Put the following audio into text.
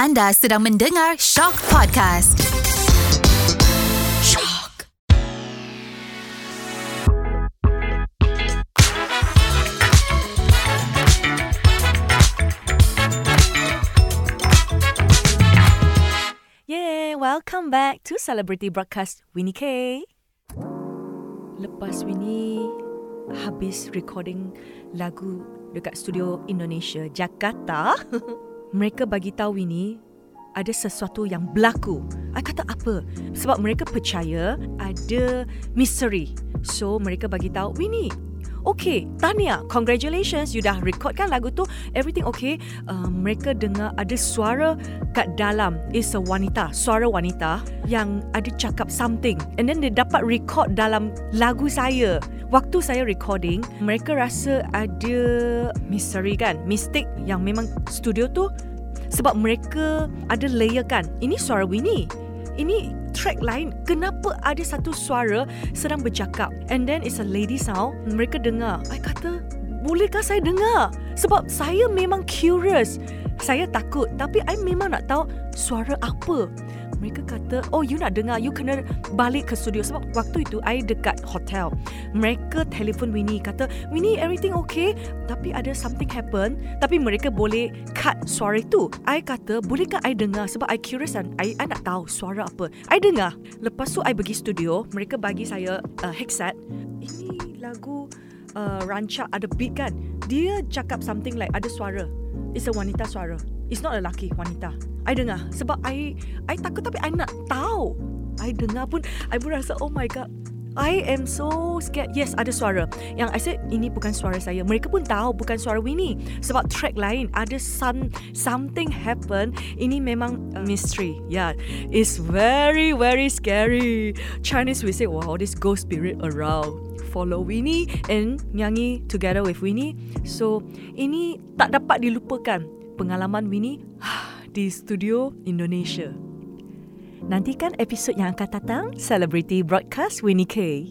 Anda sedang mendengar Shock Podcast. Shock. Yeah, welcome back to Celebrity Broadcast Winnie K. Lepas Winnie habis recording lagu dekat studio Indonesia Jakarta, mereka bagi tahu Winnie ada sesuatu yang berlaku. I kata apa? Sebab mereka percaya ada misteri. So mereka bagi tahu Winnie, Okay, Tania, congratulations. You dah recordkan lagu tu. Everything okay. Uh, mereka dengar ada suara kat dalam. Is a wanita. Suara wanita yang ada cakap something. And then dia dapat record dalam lagu saya. Waktu saya recording, mereka rasa ada misteri kan? Mistake yang memang studio tu sebab mereka ada layer kan. Ini suara Winnie. Ini track lain kenapa ada satu suara sedang bercakap and then it's a lady sound mereka dengar I kata bolehkah saya dengar sebab saya memang curious saya takut tapi I memang nak tahu suara apa. Mereka kata oh you nak dengar you kena balik ke studio. Sebab waktu itu I dekat hotel. Mereka telefon Winnie kata Winnie everything okay? Tapi ada something happen tapi mereka boleh cut suara itu. I kata bolehkah I dengar? Sebab I curious dan I, I nak tahu suara apa. I dengar. Lepas tu I pergi studio mereka bagi saya uh, headset. Ini lagu uh, rancak ada beat kan? Dia cakap something like ada suara It's a wanita suara. It's not a lelaki wanita. I dengar Sebab I I takut tapi I nak tahu. I dengar pun I pun rasa Oh my god I am so scared. Yes ada suara. Yang I said Ini bukan suara saya. Mereka pun tahu Bukan suara Winnie. Sebab track lain Ada some Something happen. Ini memang uh, mystery. Yeah It's very very scary. Chinese we say Wow this ghost spirit around. Follow Winnie And nyanyi together with Winnie. So Ini tak dapat dilupakan Pengalaman Winnie Di studio Indonesia Nantikan episod yang akan datang Celebrity Broadcast Winnie K.